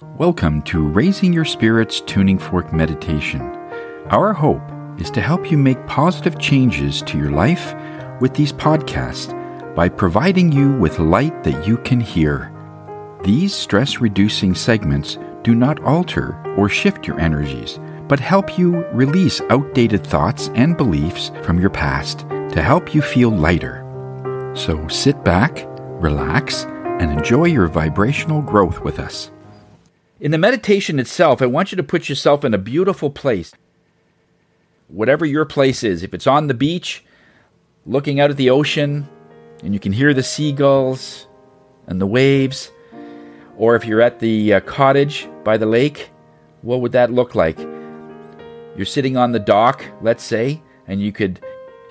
Welcome to Raising Your Spirits Tuning Fork Meditation. Our hope is to help you make positive changes to your life with these podcasts by providing you with light that you can hear. These stress reducing segments do not alter or shift your energies, but help you release outdated thoughts and beliefs from your past to help you feel lighter. So sit back, relax, and enjoy your vibrational growth with us. In the meditation itself, I want you to put yourself in a beautiful place. Whatever your place is, if it's on the beach, looking out at the ocean, and you can hear the seagulls and the waves, or if you're at the uh, cottage by the lake, what would that look like? You're sitting on the dock, let's say, and you could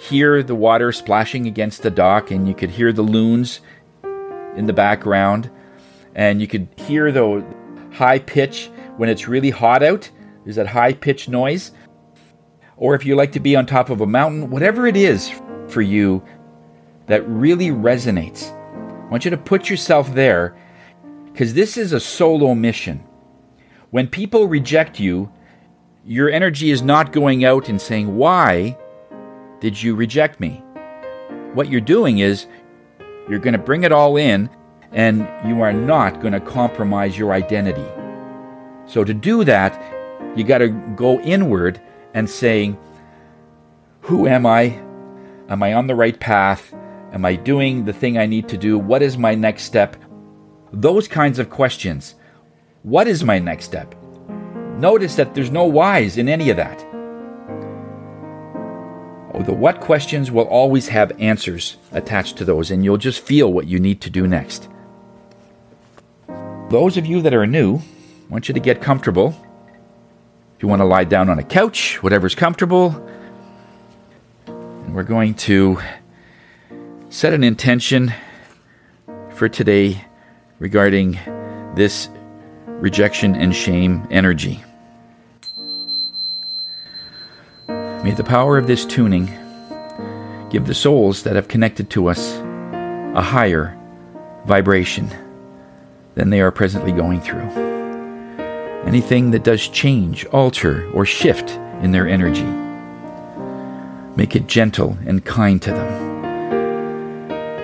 hear the water splashing against the dock, and you could hear the loons in the background, and you could hear the high pitch when it's really hot out. There's that high pitch noise. Or if you like to be on top of a mountain, whatever it is for you that really resonates, I want you to put yourself there because this is a solo mission. When people reject you, your energy is not going out and saying, Why did you reject me? What you're doing is you're going to bring it all in and you are not going to compromise your identity. So to do that, you got to go inward and saying, Who am I? Am I on the right path? Am I doing the thing I need to do? What is my next step? Those kinds of questions. What is my next step? Notice that there's no whys in any of that. Oh, the what questions will always have answers attached to those, and you'll just feel what you need to do next. Those of you that are new, I want you to get comfortable. If you want to lie down on a couch, whatever's comfortable. And we're going to set an intention for today regarding this rejection and shame energy. May the power of this tuning give the souls that have connected to us a higher vibration than they are presently going through. Anything that does change, alter, or shift in their energy, make it gentle and kind to them.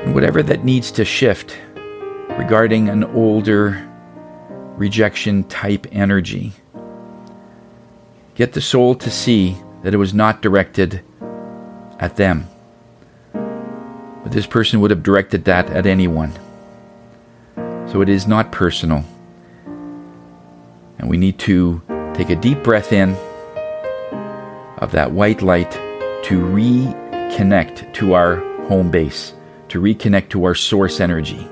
And whatever that needs to shift regarding an older rejection type energy, get the soul to see that it was not directed at them. But this person would have directed that at anyone. So it is not personal. And we need to take a deep breath in of that white light to reconnect to our home base, to reconnect to our source energy.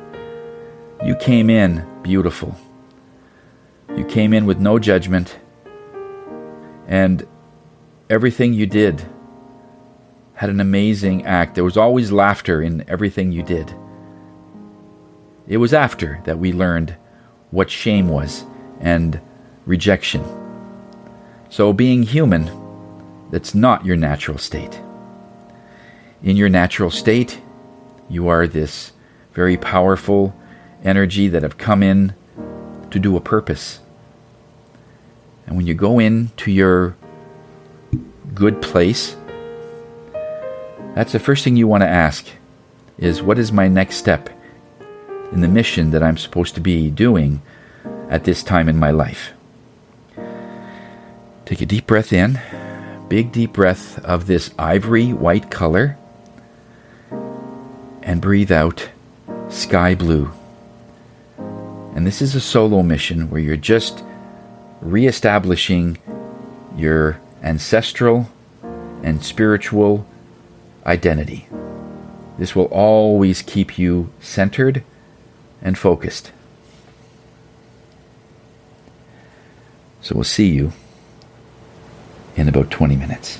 You came in beautiful. You came in with no judgment. And everything you did had an amazing act. There was always laughter in everything you did. It was after that we learned what shame was and rejection. So, being human, that's not your natural state. In your natural state, you are this very powerful energy that have come in to do a purpose. And when you go into your good place, that's the first thing you want to ask is what is my next step in the mission that I'm supposed to be doing at this time in my life. Take a deep breath in, big deep breath of this ivory white color, and breathe out sky blue. And this is a solo mission where you're just reestablishing your ancestral and spiritual identity. This will always keep you centered and focused. So we'll see you in about 20 minutes.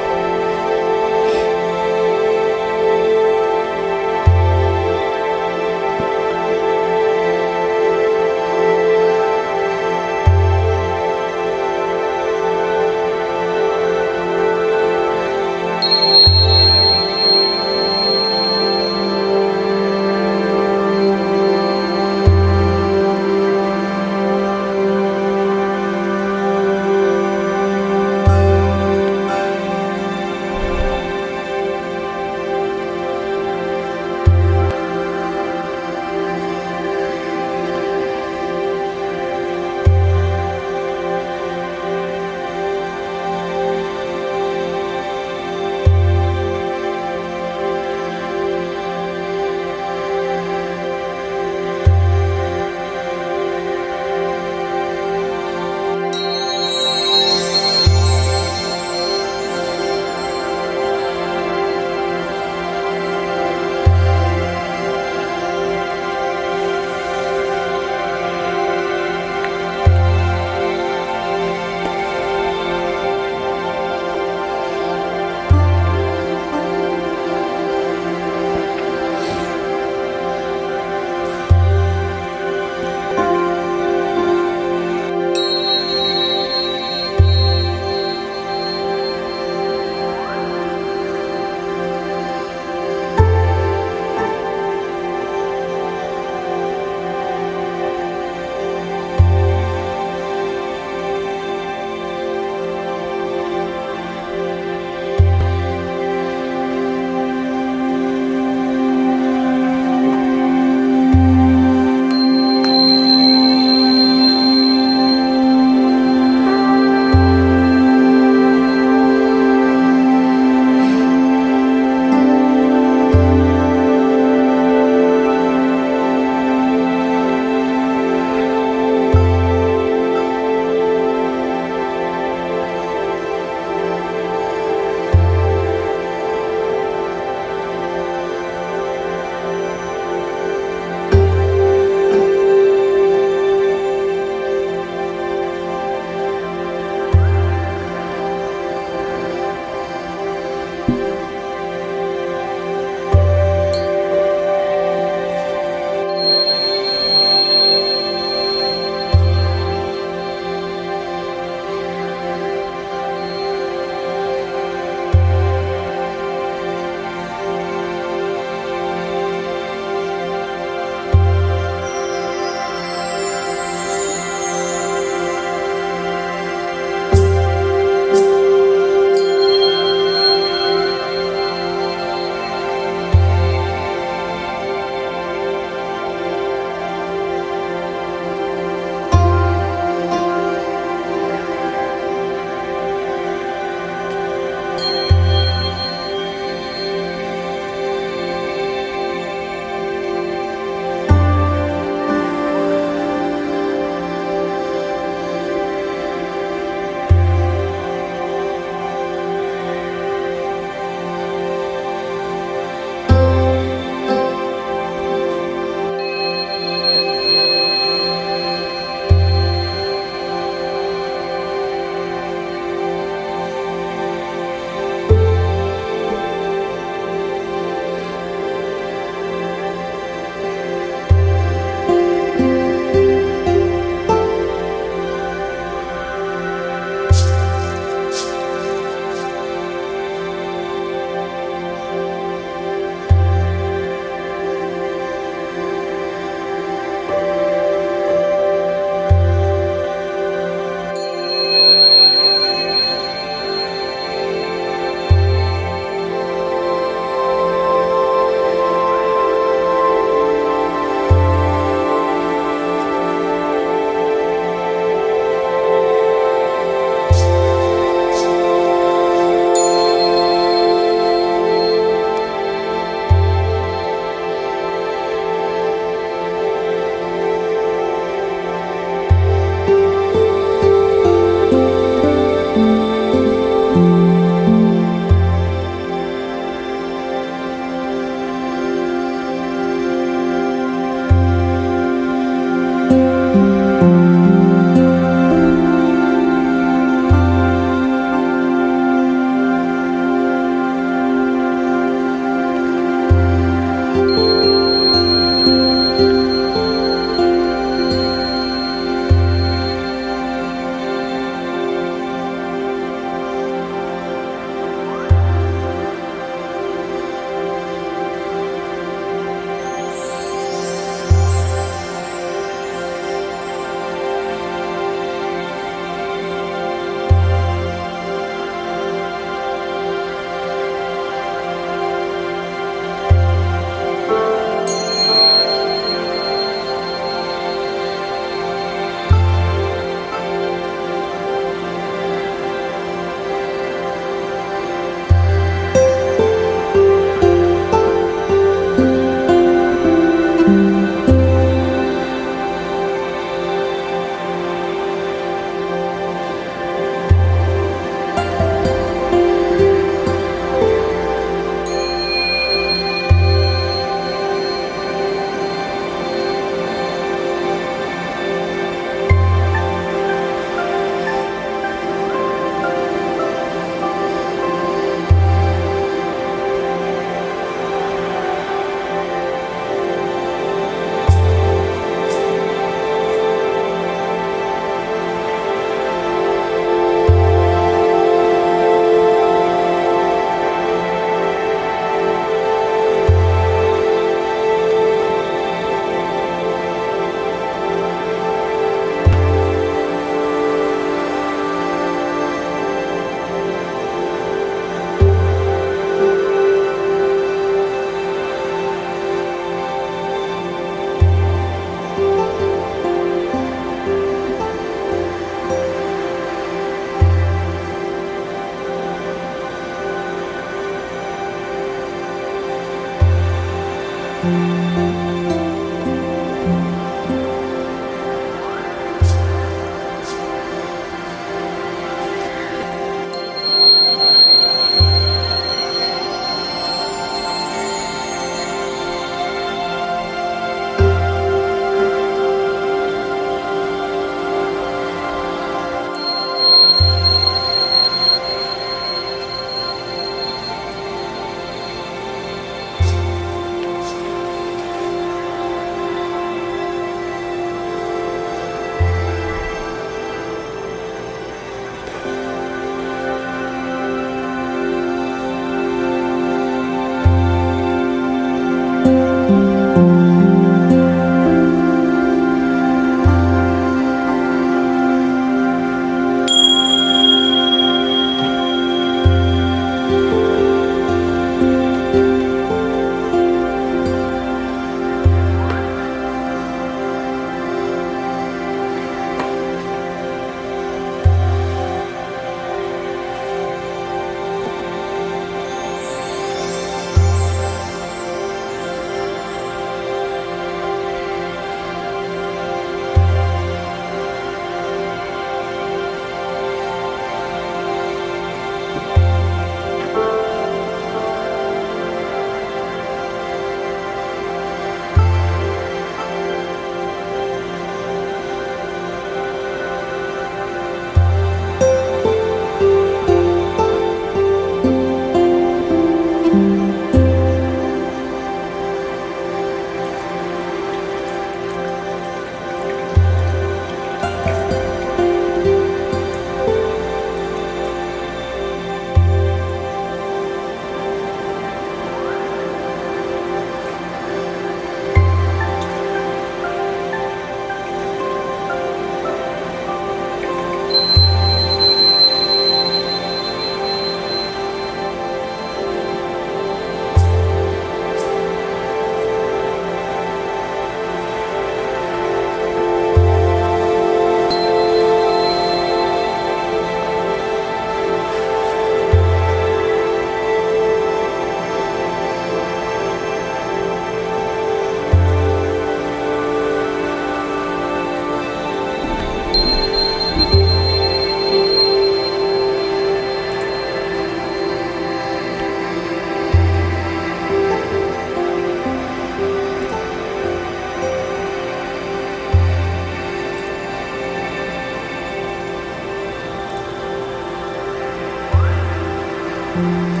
Slowly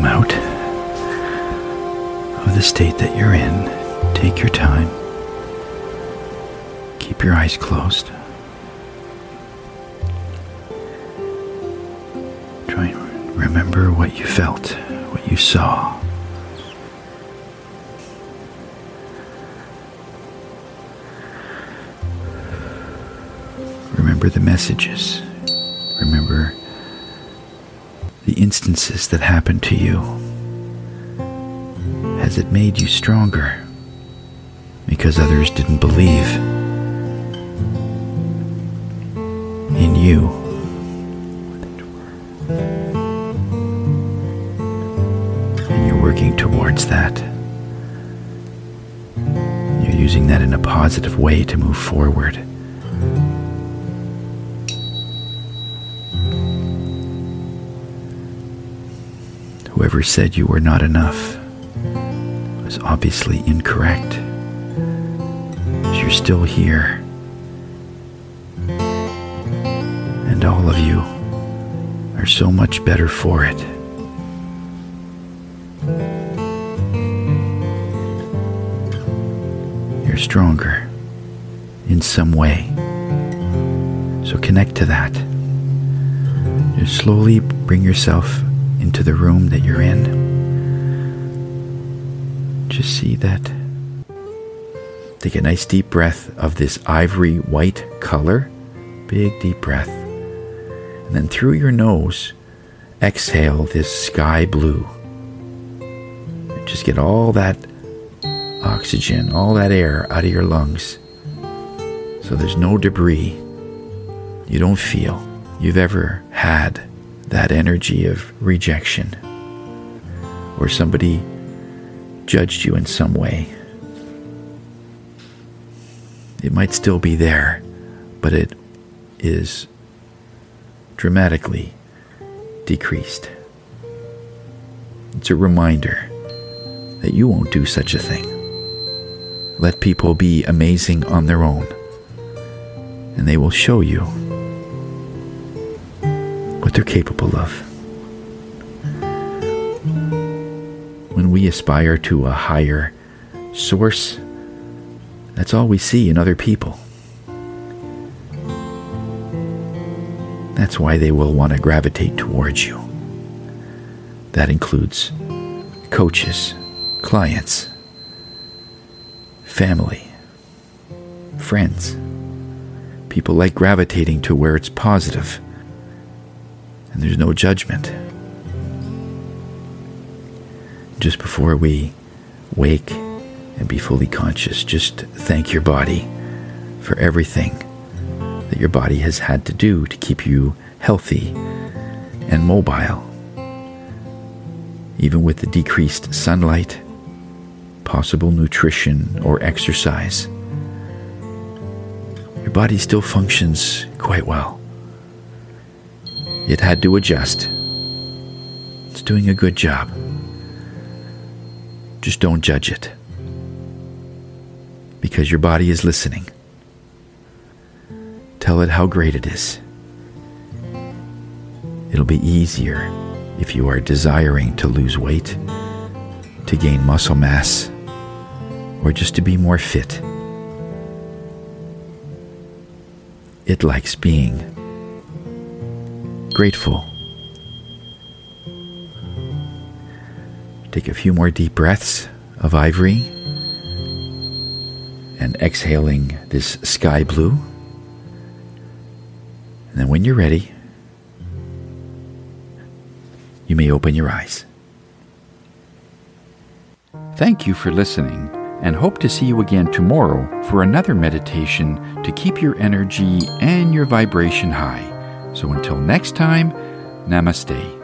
come out of the state that you're in. Take your time. Keep your eyes closed. Try and remember what you felt, what you saw. Remember the messages. Instances that happened to you? Has it made you stronger because others didn't believe in you? And you're working towards that. You're using that in a positive way to move forward. Whoever said you were not enough was obviously incorrect. You're still here. And all of you are so much better for it. You're stronger in some way. So connect to that. Just slowly bring yourself into the room that you're in. Just see that. Take a nice deep breath of this ivory white color. Big deep breath. And then through your nose, exhale this sky blue. Just get all that oxygen, all that air out of your lungs. So there's no debris you don't feel you've ever had that energy of rejection or somebody judged you in some way. It might still be there, but it is dramatically decreased. It's a reminder that you won't do such a thing. Let people be amazing on their own, and they will show you they're capable of. When we aspire to a higher source, that's all we see in other people. That's why they will want to gravitate towards you. That includes coaches, clients, family, friends. People like gravitating to where it's positive and there's no judgment. Just before we wake and be fully conscious, just thank your body for everything that your body has had to do to keep you healthy and mobile. Even with the decreased sunlight, possible nutrition, or exercise, your body still functions quite well. It had to adjust. It's doing a good job. Just don't judge it. Because your body is listening. Tell it how great it is. It'll be easier if you are desiring to lose weight, to gain muscle mass, or just to be more fit. It likes being grateful. Take a few more deep breaths of ivory and exhaling this sky blue. And then when you're ready, you may open your eyes. Thank you for listening and hope to see you again tomorrow for another meditation to keep your energy and your vibration high. So until next time, namaste.